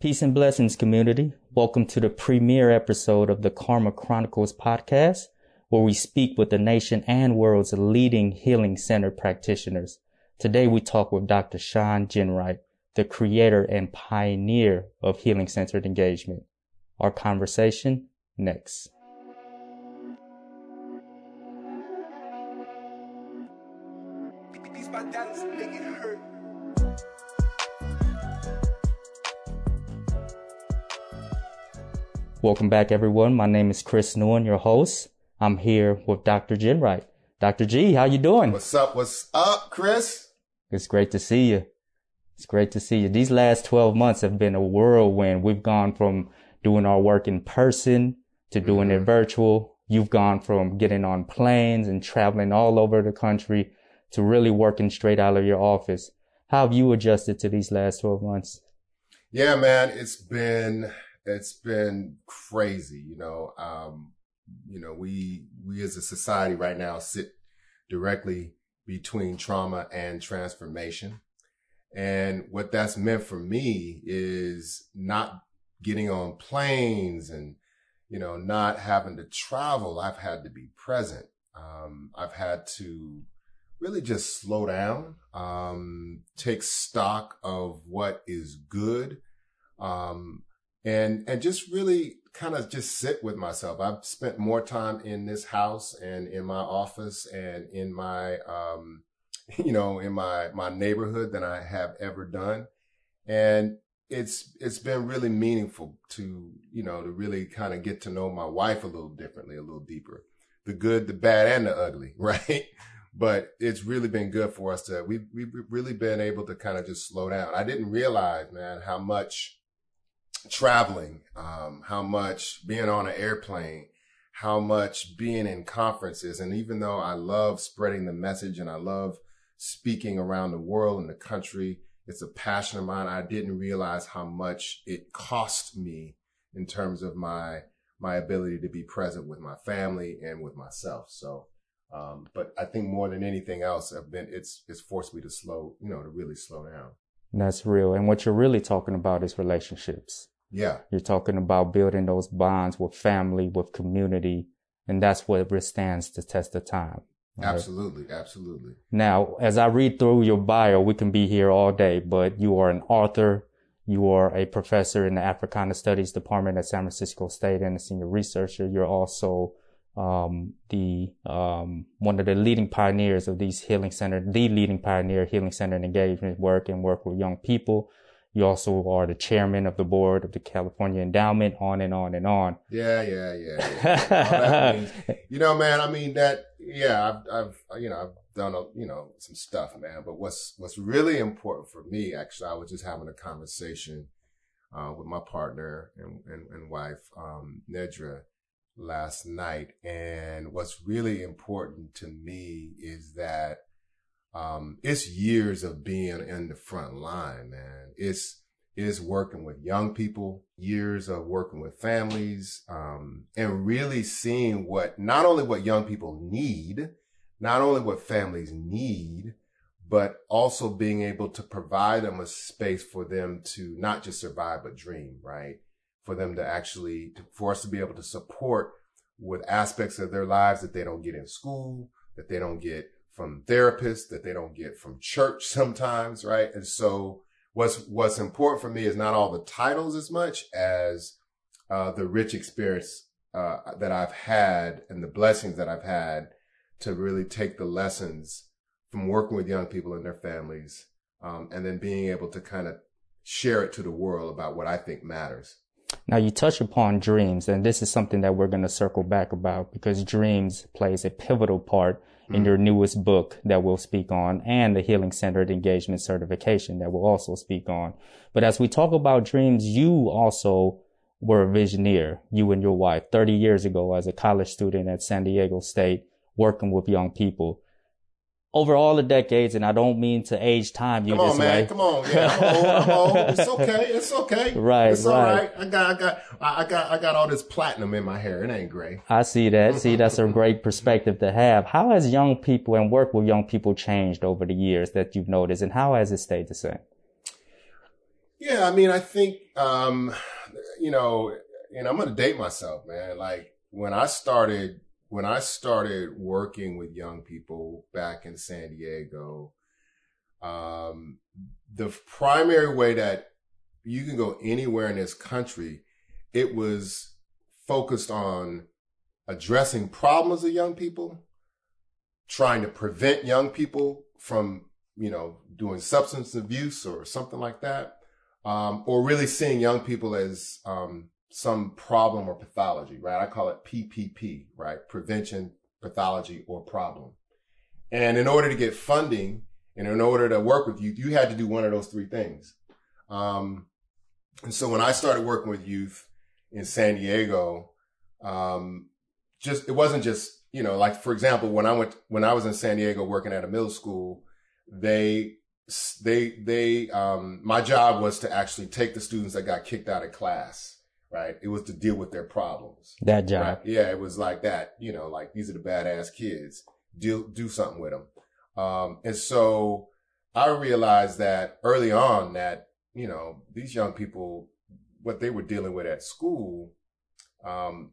Peace and blessings, community. Welcome to the premiere episode of the CARMA Chronicles podcast, where we speak with the nation and world's leading healing center practitioners. Today we talk with Dr. Shawn Ginwright, the creator and pioneer of healing centered engagement. Our conversation next. Welcome back, everyone. My name is Chris Nguyen, your host. I'm here with Dr. Ginwright. Dr. G, how you doing? What's up? What's up, Chris? It's great to see you. It's great to see you. These last 12 months have been a whirlwind. We've gone from doing our work in person to doing mm-hmm. it virtual. You've gone from getting on planes and traveling all over the country to really working straight out of your office. How have you adjusted to these last 12 months? Yeah, man, it's been it's been crazy. You know, um, you know, we we as a society right now sit directly between trauma and transformation. And what that's meant for me is not getting on planes and, you know, not having to travel. I've had to be present. Um, I've had to really just slow down, um, take stock of what is good, um, and and just really kind of just sit with myself. I've spent more time in this house and in my office and in my um, you know in my my neighborhood than I have ever done, and it's it's been really meaningful to you know to really kind of get to know my wife a little differently, a little deeper, the good, the bad, and the ugly, right? But it's really been good for us to we've, we've really been able to kind of just slow down. I didn't realize, man, how much traveling, um, how much being on an airplane, how much being in conferences. And even though I love spreading the message and I love speaking around the world and the country, it's a passion of mine. I didn't realize how much it cost me in terms of my, my ability to be present with my family and with myself. So, um, but I think more than anything else, I've been, it's, it's forced me to slow, you know, to really slow down. That's real. And what you're really talking about is relationships. Yeah. You're talking about building those bonds with family, with community, and that's what withstands the test of time. Right? Absolutely, absolutely. Now, as I read through your bio, we can be here all day, but you are an author, you are a professor in the Africana Studies Department at San Francisco State and a senior researcher. You're also um, the um, one of the leading pioneers of these healing center, the leading pioneer healing center and engagement work and work with young people. You also are the chairman of the board of the California Endowment, on and on and on. Yeah, yeah, yeah. yeah. means, you know, man. I mean that. Yeah, I've, I've, you know, I've done, a, you know, some stuff, man. But what's what's really important for me, actually, I was just having a conversation uh, with my partner and and, and wife, um, Nedra, last night, and what's really important to me is that um, it's years of being in the front line, man. It's, it's working with young people, years of working with families, um, and really seeing what, not only what young people need, not only what families need, but also being able to provide them a space for them to not just survive, but dream, right? For them to actually, for us to be able to support with aspects of their lives that they don't get in school, that they don't get from therapists that they don't get from church sometimes, right? And so what's what's important for me is not all the titles as much as uh, the rich experience uh, that I've had and the blessings that I've had to really take the lessons from working with young people and their families, um, and then being able to kind of share it to the world about what I think matters. Now you touch upon dreams, and this is something that we're going to circle back about because dreams plays a pivotal part in mm. your newest book that we'll speak on and the healing centered engagement certification that we'll also speak on. But as we talk about dreams, you also were a visioneer, you and your wife 30 years ago as a college student at San Diego State working with young people over all the decades, and I don't mean to age time you Come on, this man. way. Come on, yeah, I'm old, I'm old. It's okay, it's okay. Right, it's right. all right. I got, I got, I got, I got all this platinum in my hair. It ain't gray. I see that. See, that's a great perspective to have. How has young people and work with young people changed over the years that you've noticed, and how has it stayed the same? Yeah, I mean, I think, um, you know, and I'm going to date myself, man. Like when I started, when I started working with young people back in San Diego, um, the primary way that you can go anywhere in this country, it was focused on addressing problems of young people, trying to prevent young people from, you know, doing substance abuse or something like that, um, or really seeing young people as um, some problem or pathology, right? I call it PPP, right? Prevention, pathology, or problem. And in order to get funding and in order to work with youth, you had to do one of those three things. Um, and so when I started working with youth in San Diego, um, just, it wasn't just, you know, like for example, when I went, when I was in San Diego working at a middle school, they, they, they, um, my job was to actually take the students that got kicked out of class right? It was to deal with their problems. That job. Right? Yeah, it was like that, you know, like these are the badass kids. Deal, do something with them. Um, and so I realized that early on that, you know, these young people, what they were dealing with at school, um,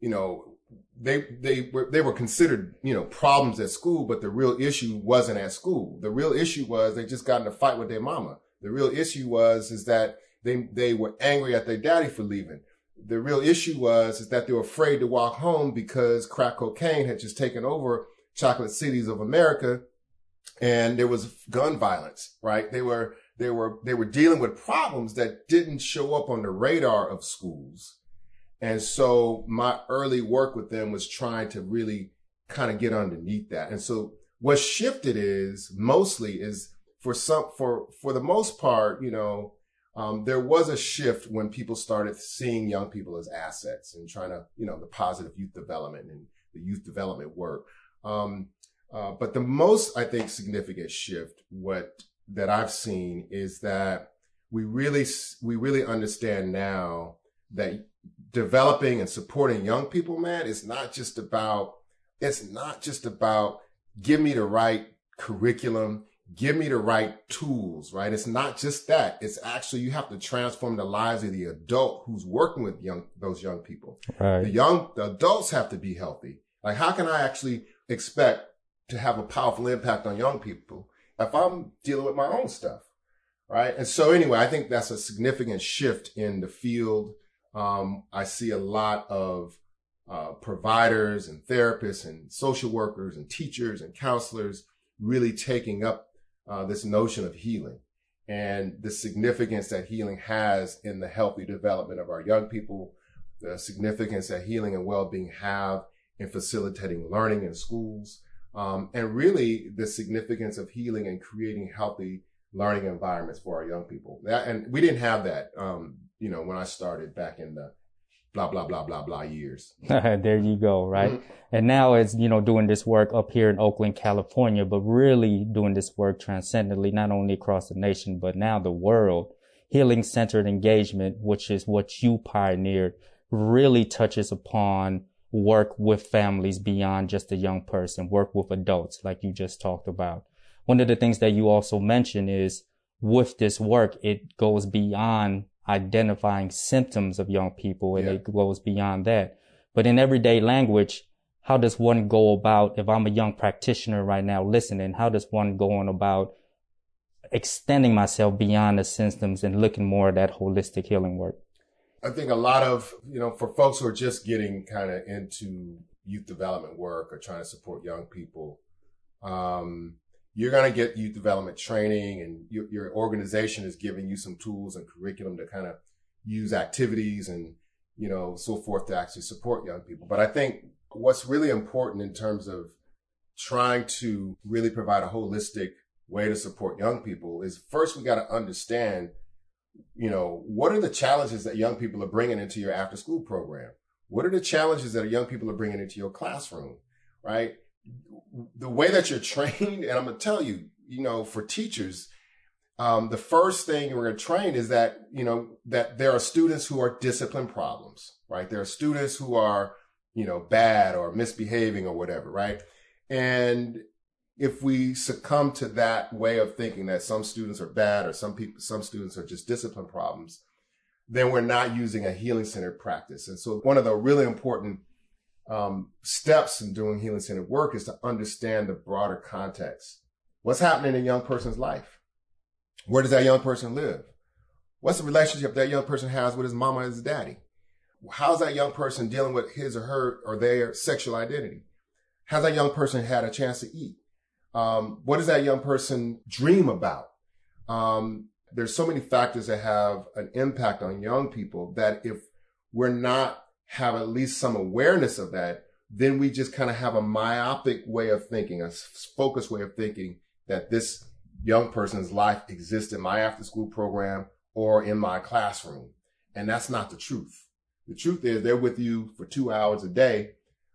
you know, they, they were, they were considered, you know, problems at school, but the real issue wasn't at school. The real issue was they just got in a fight with their mama. The real issue was, is that they, they were angry at their daddy for leaving. The real issue was, is that they were afraid to walk home because crack cocaine had just taken over chocolate cities of America and there was gun violence, right? They were, they were, they were dealing with problems that didn't show up on the radar of schools. And so my early work with them was trying to really kind of get underneath that. And so what shifted is mostly is for some, for, for the most part, you know, um, there was a shift when people started seeing young people as assets and trying to, you know, the positive youth development and the youth development work. Um, uh, but the most, I think, significant shift, what that I've seen is that we really, we really understand now that developing and supporting young people, man, is not just about, it's not just about give me the right curriculum give me the right tools, right? It's not just that. It's actually, you have to transform the lives of the adult who's working with young, those young people. Right. The young, the adults have to be healthy. Like, how can I actually expect to have a powerful impact on young people if I'm dealing with my own stuff? Right. And so anyway, I think that's a significant shift in the field. Um, I see a lot of, uh, providers and therapists and social workers and teachers and counselors really taking up uh, this notion of healing and the significance that healing has in the healthy development of our young people, the significance that healing and well-being have in facilitating learning in schools, um, and really the significance of healing and creating healthy learning environments for our young people. That, and we didn't have that, um, you know, when I started back in the blah blah blah blah blah years. there you go, right? Mm-hmm. And now it's you know doing this work up here in Oakland, California, but really doing this work transcendently, not only across the nation but now the world. Healing centered engagement, which is what you pioneered, really touches upon work with families beyond just a young person, work with adults, like you just talked about. One of the things that you also mentioned is with this work, it goes beyond identifying symptoms of young people and yeah. it goes beyond that. But in everyday language, how does one go about, if I'm a young practitioner right now listening, how does one go on about extending myself beyond the symptoms and looking more at that holistic healing work? I think a lot of, you know, for folks who are just getting kind of into youth development work or trying to support young people, um, you're going to get youth development training and your, your organization is giving you some tools and curriculum to kind of use activities and, you know, so forth to actually support young people. But I think what's really important in terms of trying to really provide a holistic way to support young people is first we got to understand, you know, what are the challenges that young people are bringing into your after school program? What are the challenges that young people are bringing into your classroom? Right the way that you're trained, and I'm going to tell you, you know, for teachers, um, the first thing we're going to train is that, you know, that there are students who are discipline problems, right? There are students who are, you know, bad or misbehaving or whatever, right? And, if we succumb to that way of thinking that some students are bad or some people, some students are just discipline problems, then we're not using a healing centered practice. And so one of the really important um, steps in doing healing centered work is to understand the broader context. What's happening in a young person's life? Where does that young person live? What's the relationship that young person has with his mama and his daddy? How's that young person dealing with his or her or their sexual identity? Has that young person had a chance to eat? Um, what does that young person dream about? Um, there's so many factors that have an impact on young people that if we're not have at least some awareness of that, then we just kind of have a myopic way of thinking, a focused way of thinking that this young person's life exists in my after school program or in my classroom. And that's not the truth. The truth is they're with you for two hours a day.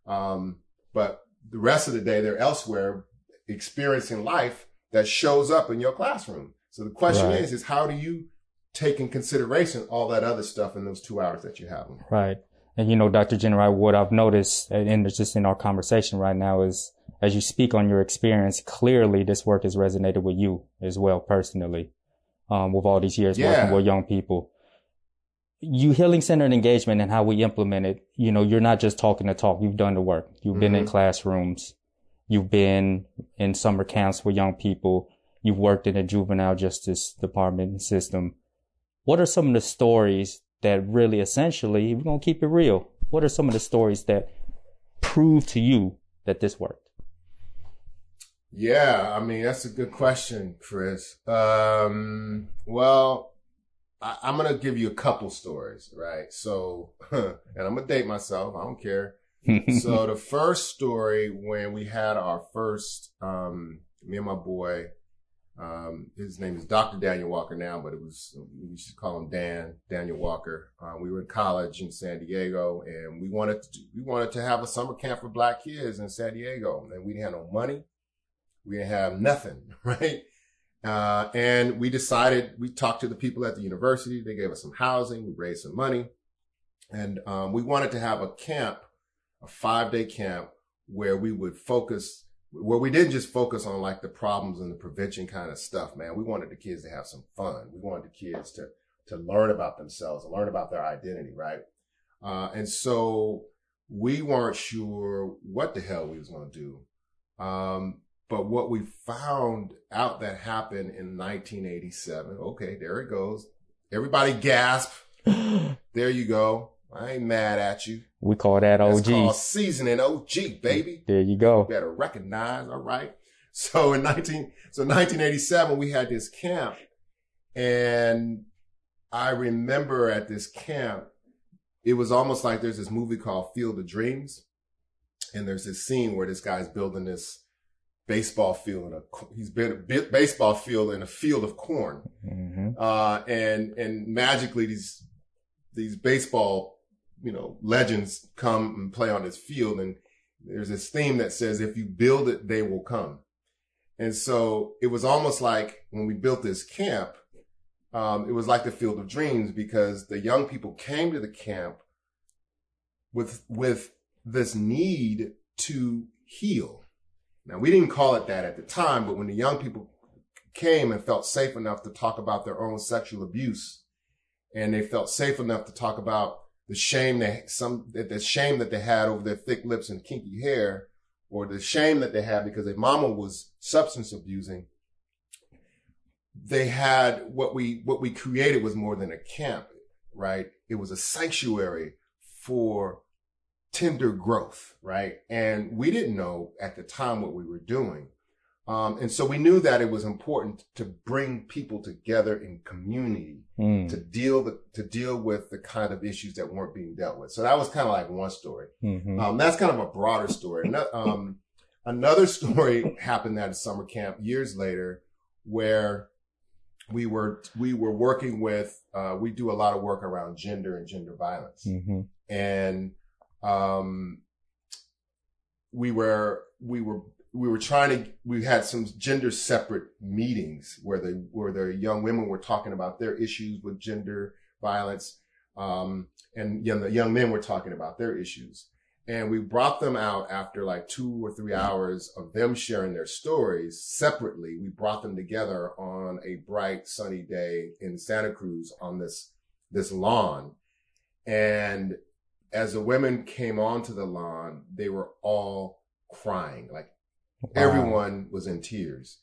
Um, but the rest of the day they're elsewhere experiencing life that shows up in your classroom. So the question right. is, is how do you take in consideration all that other stuff in those two hours that you have? Them? Right. And you know, Dr. Jenner, what I've noticed and just in our conversation right now is as you speak on your experience, clearly this work has resonated with you as well personally, um, with all these years yeah. working with young people. You healing centered engagement and how we implement it, you know, you're not just talking the talk. You've done the work. You've mm-hmm. been in mm-hmm. classrooms. You've been in summer camps with young people. You've worked in the juvenile justice department system. What are some of the stories that really essentially, we're going to keep it real. What are some of the stories that prove to you that this worked? Yeah, I mean, that's a good question, Chris. Um, well, I, am going to give you a couple stories, right? So, and I'm going to date myself. I don't care. so the first story when we had our first, um, me and my boy, um, his name is Dr. Daniel Walker now, but it was, we used to call him Dan, Daniel Walker. Uh, we were in college in San Diego and we wanted to, we wanted to have a summer camp for black kids in San Diego and we didn't have no money. We didn't have nothing, right? Uh, and we decided, we talked to the people at the university. They gave us some housing. We raised some money and, um, we wanted to have a camp, a five day camp where we would focus where we didn't just focus on like the problems and the prevention kind of stuff, man. We wanted the kids to have some fun. We wanted the kids to, to learn about themselves and learn about their identity, right? Uh, and so we weren't sure what the hell we was going to do. Um, but what we found out that happened in 1987, okay, there it goes. Everybody gasp. there you go. I ain't mad at you. We call that OG. That's called seasoning OG, baby. There you go. You better recognize. All right. So in 19, so 1987, we had this camp and I remember at this camp, it was almost like there's this movie called Field of Dreams. And there's this scene where this guy's building this baseball field in a, he's been a baseball field in a field of corn. Mm-hmm. Uh, and, and magically these, these baseball you know, legends come and play on this field. And there's this theme that says, if you build it, they will come. And so it was almost like when we built this camp, um, it was like the field of dreams because the young people came to the camp with, with this need to heal. Now we didn't call it that at the time, but when the young people came and felt safe enough to talk about their own sexual abuse and they felt safe enough to talk about the shame that some the shame that they had over their thick lips and kinky hair, or the shame that they had because their mama was substance abusing. They had what we what we created was more than a camp, right? It was a sanctuary for tender growth, right? And we didn't know at the time what we were doing. Um, and so we knew that it was important to bring people together in community mm. to deal the, to deal with the kind of issues that weren't being dealt with. So that was kind of like one story. Mm-hmm. Um, that's kind of a broader story. Um, another story happened at a summer camp years later where we were, we were working with, uh, we do a lot of work around gender and gender violence. Mm-hmm. And, um, we were, we were we were trying to we had some gender separate meetings where the where the young women were talking about their issues with gender violence um, and young, the young men were talking about their issues And we brought them out after like two or three hours of them sharing their stories separately. We brought them together on a bright sunny day in Santa Cruz on this, this lawn. And as the women came onto the lawn, they were all crying. Like wow. everyone was in tears.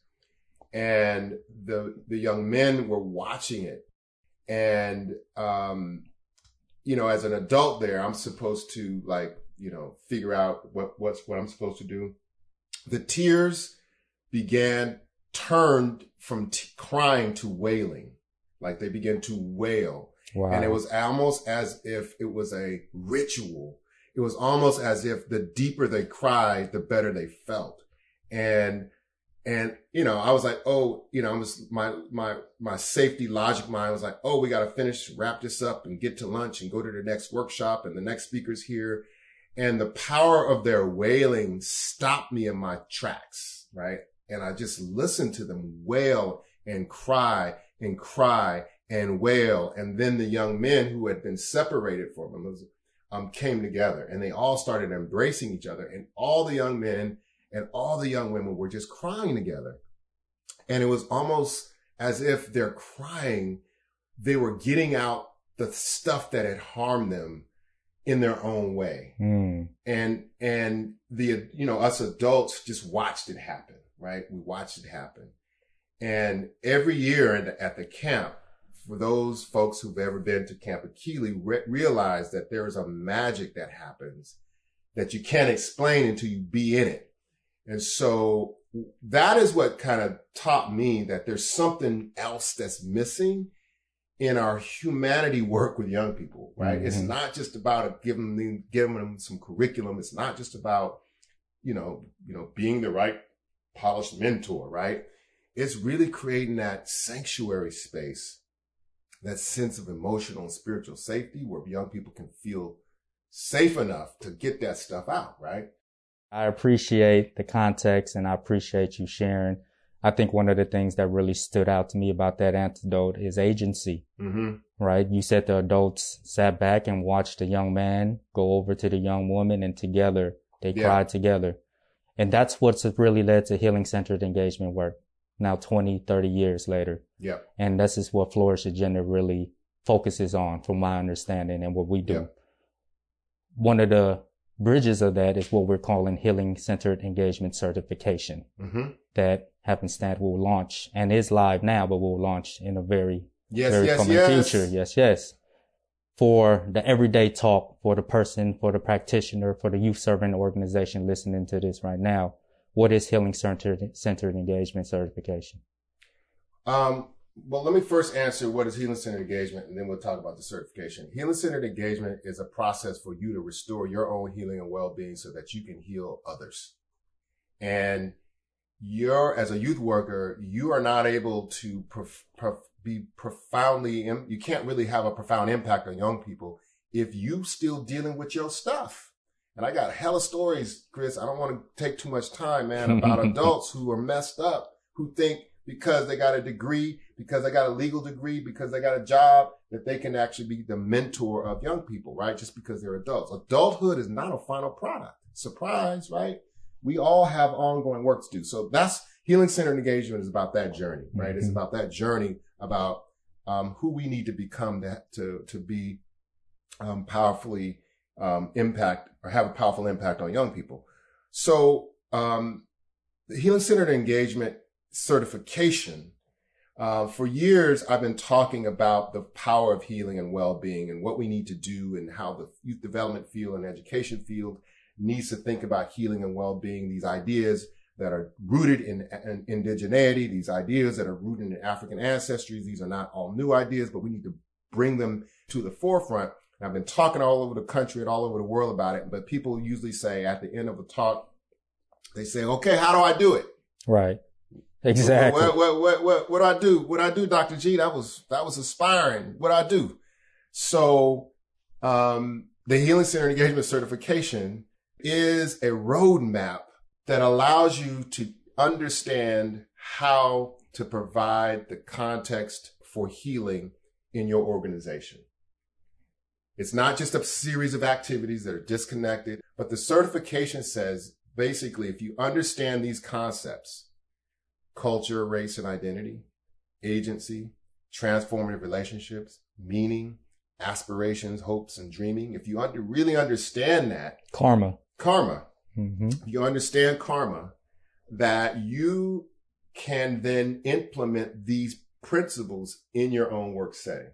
And the, the young men were watching it. And, um, you know, as an adult there, I'm supposed to like, you know, figure out what, what's, what I'm supposed to do. The tears began, turned from t- crying to wailing. Like they began to wail. Wow. And it was almost as if it was a ritual. It was almost as if the deeper they cried, the better they felt. And and, you know, I was like, oh, you know, I was my, my, my safety logic mind was like, oh, we got to finish, wrap this up and get to lunch and go to the next workshop and the next speaker's here. And the power of their wailing stopped me in my tracks. Right. And I just listened to them wail and cry and cry and wail. And then the young men who had been separated from them um, came together and they all started embracing each other and all the young men and all the young women were just crying together. And it was almost as if they're crying, they were getting out the stuff that had harmed them in their own way. Mm. And, and the, you know, us adults just watched it happen, right? We watched it happen. And every year at the, at the camp, for those folks who've ever been to Camp Akili, re- realize that there is a magic that happens that you can't explain until you be in it. And so that is what kind of taught me that there's something else that's missing in our humanity work with young people, right? Mm-hmm. It's not just about giving them, giving them some curriculum. It's not just about, you know, you know, being the right polished mentor, right? It's really creating that sanctuary space, that sense of emotional and spiritual safety where young people can feel safe enough to get that stuff out, right? I appreciate the context and I appreciate you sharing. I think one of the things that really stood out to me about that antidote is agency, mm-hmm. right? You said the adults sat back and watched the young man go over to the young woman and together they yeah. cried together. And that's what's really led to healing centered engagement work now 20, 30 years later. Yeah. And this is what Flourish Agenda really focuses on from my understanding and what we do. Yeah. One of the bridges of that is what we're calling healing centered engagement certification mm-hmm. that happenstance will launch and is live now, but will launch in a very, yes, very yes, coming yes. future. Yes, yes. For the everyday talk, for the person, for the practitioner, for the youth serving organization listening to this right now, what is healing centered, centered engagement certification? Um, well, let me first answer what is healing centered engagement, and then we'll talk about the certification. Healing centered engagement is a process for you to restore your own healing and well being so that you can heal others. And you're, as a youth worker, you are not able to prof- prof- be profoundly, Im- you can't really have a profound impact on young people if you still dealing with your stuff. And I got hella stories, Chris. I don't want to take too much time, man, about adults who are messed up, who think because they got a degree, because they got a legal degree, because they got a job, that they can actually be the mentor of young people, right? Just because they're adults. Adulthood is not a final product. Surprise, right? We all have ongoing work to do. So that's healing centered engagement is about that journey, right? Mm-hmm. It's about that journey about um, who we need to become to to, to be um, powerfully um, impact or have a powerful impact on young people. So um, the healing centered engagement certification, uh, for years, I've been talking about the power of healing and well-being and what we need to do and how the youth development field and education field needs to think about healing and well-being, these ideas that are rooted in, in indigeneity, these ideas that are rooted in African ancestry. These are not all new ideas, but we need to bring them to the forefront. And I've been talking all over the country and all over the world about it, but people usually say at the end of a talk, they say, okay, how do I do it? Right. Exactly. What, what, what, what, what I do? What I do, Dr. G? That was, that was inspiring. What I do. So, um, the Healing Center Engagement Certification is a roadmap that allows you to understand how to provide the context for healing in your organization. It's not just a series of activities that are disconnected, but the certification says basically if you understand these concepts, culture, race, and identity, agency, transformative relationships, meaning, aspirations, hopes, and dreaming. If you under, really understand that CARMA, CARMA, mm-hmm. you understand CARMA, that you can then implement these principles in your own work setting.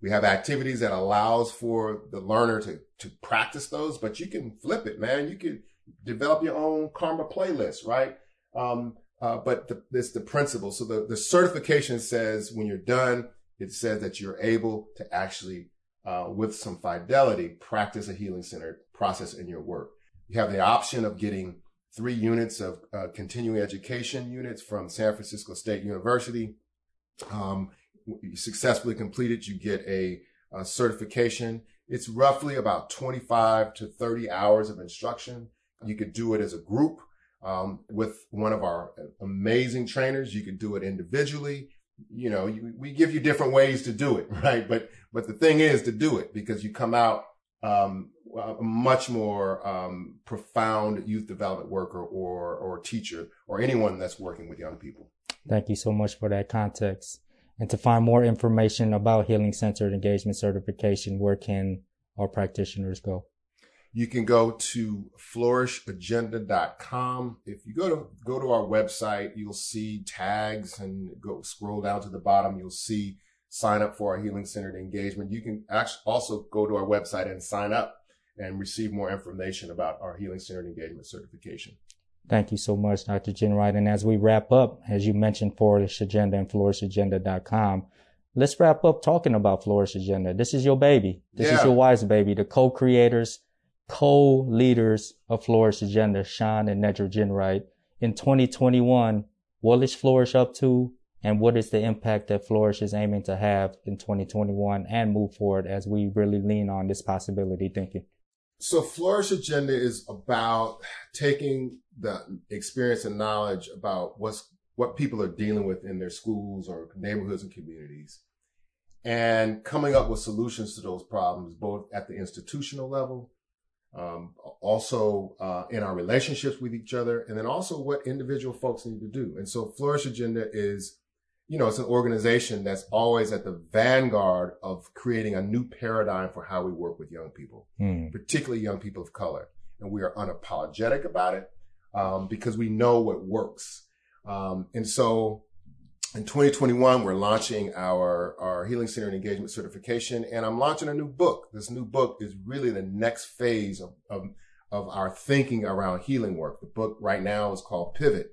We have activities that allows for the learner to, to practice those, but you can flip it, man. You can develop your own CARMA playlist, right? Um, uh, but the, it's the principle. So the, the certification says when you're done, it says that you're able to actually, uh, with some fidelity, practice a healing centered process in your work. You have the option of getting three units of uh, continuing education units from San Francisco State University. Um, successfully completed, you get a, a certification. It's roughly about 25 to 30 hours of instruction. You could do it as a group um, with one of our amazing trainers. You can do it individually. You know, you, we give you different ways to do it, right? But, but the thing is to do it because you come out, um, a much more, um, profound youth development worker or, or teacher or anyone that's working with young people. Thank you so much for that context. And to find more information about Healing Centered Engagement Certification, where can our practitioners go? You can go to flourishagenda.com. If you go to, go to our website, you'll see tags and go scroll down to the bottom. You'll see sign up for our healing centered engagement. You can actually also go to our website and sign up and receive more information about our healing centered engagement certification. Thank you so much, Dr. Ginwright. And as we wrap up, as you mentioned, Flourish Agenda and flourishagenda.com, let's wrap up talking about Flourish Agenda. This is your baby. This yeah. is your wife's baby, the co-creators co-leaders of Flourish Agenda, Shawn and Nedra Ginwright. In 2021, what is Flourish up to and what is the impact that Flourish is aiming to have in 2021 and move forward as we really lean on this possibility thinking? So Flourish Agenda is about taking the experience and knowledge about what's what people are dealing with in their schools or neighborhoods and communities and coming up with solutions to those problems, both at the institutional level um, also uh, in our relationships with each other, and then also what individual folks need to do. And so Flourish Agenda is, you know, it's an organization that's always at the vanguard of creating a new paradigm for how we work with young people, mm. particularly young people of color. And we are unapologetic about it um, because we know what works. Um, and so in 2021, we're launching our, our Healing Center and Engagement certification, and I'm launching a new book. This new book is really the next phase of, of, of our thinking around healing work. The book right now is called Pivot,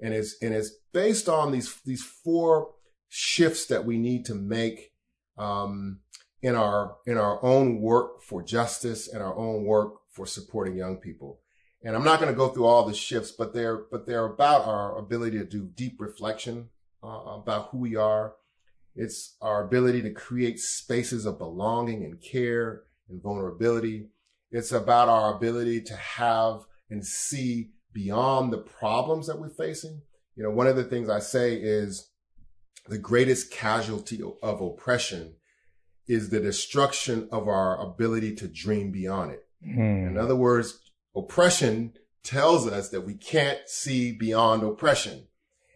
and it's, and it's based on these, these four shifts that we need to make, um, in our, in our own work for justice and our own work for supporting young people. And I'm not going to go through all the shifts, but they're, but they're about our ability to do deep reflection uh, about who we are. It's our ability to create spaces of belonging and care and vulnerability. It's about our ability to have and see beyond the problems that we're facing. You know, one of the things I say is the greatest casualty of oppression is the destruction of our ability to dream beyond it. Hmm. In other words, oppression tells us that we can't see beyond oppression.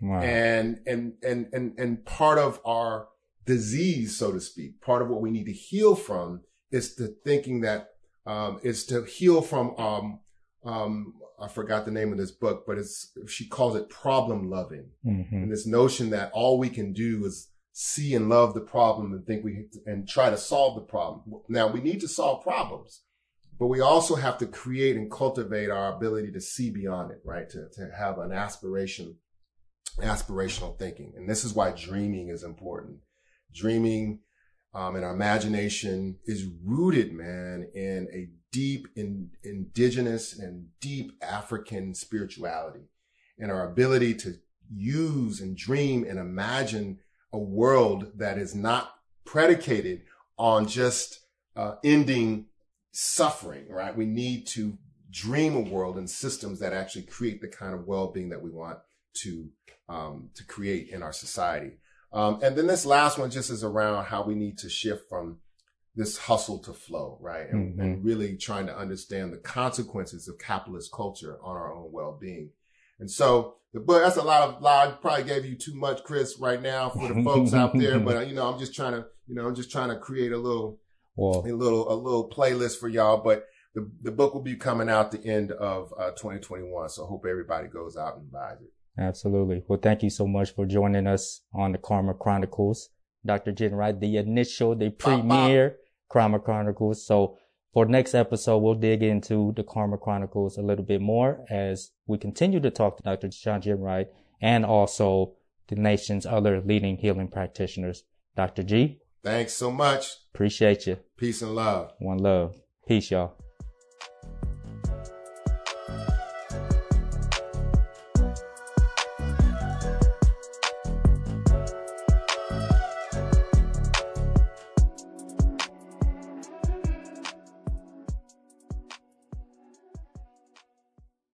Wow. And, and, and, and, and part of our disease, so to speak, part of what we need to heal from is the thinking that, um, is to heal from, um, um, I forgot the name of this book, but it's, she calls it problem loving. Mm-hmm. And this notion that all we can do is see and love the problem and think we, and try to solve the problem. Now we need to solve problems, but we also have to create and cultivate our ability to see beyond it, right? To, to have an aspiration aspirational thinking. And this is why dreaming is important. Dreaming, um, and our imagination is rooted, man, in a deep in, indigenous and deep African spirituality and our ability to use and dream and imagine a world that is not predicated on just uh, ending suffering, right? We need to dream a world and systems that actually create the kind of well-being that we want to um, to create in our society. Um, and then this last one just is around how we need to shift from this hustle to flow, right? And, Mhm. and really trying to understand the consequences of capitalist culture on our own well-being. And so the book, that's a lot of, lot, I probably gave you too much, Chris, right now for the folks out there, but uh, you know, I'm just trying to, you know, I'm just trying to create a little, Well, a little, a little playlist for y'all, but the, the book will be coming out the end of uh, 2021. So hope everybody goes out and buys it. Absolutely. Well, thank you so much for joining us on the CARMA Chronicles. Dr. Ginwright, the initial, the premiere CARMA Chronicles. So for next episode, we'll dig into the CARMA Chronicles a little bit more as we continue to talk to Dr. Shawn Ginwright and also the nation's other leading healing practitioners. Dr. G, Thanks so much. appreciate you. Peace and love. One love. Peace, y'all.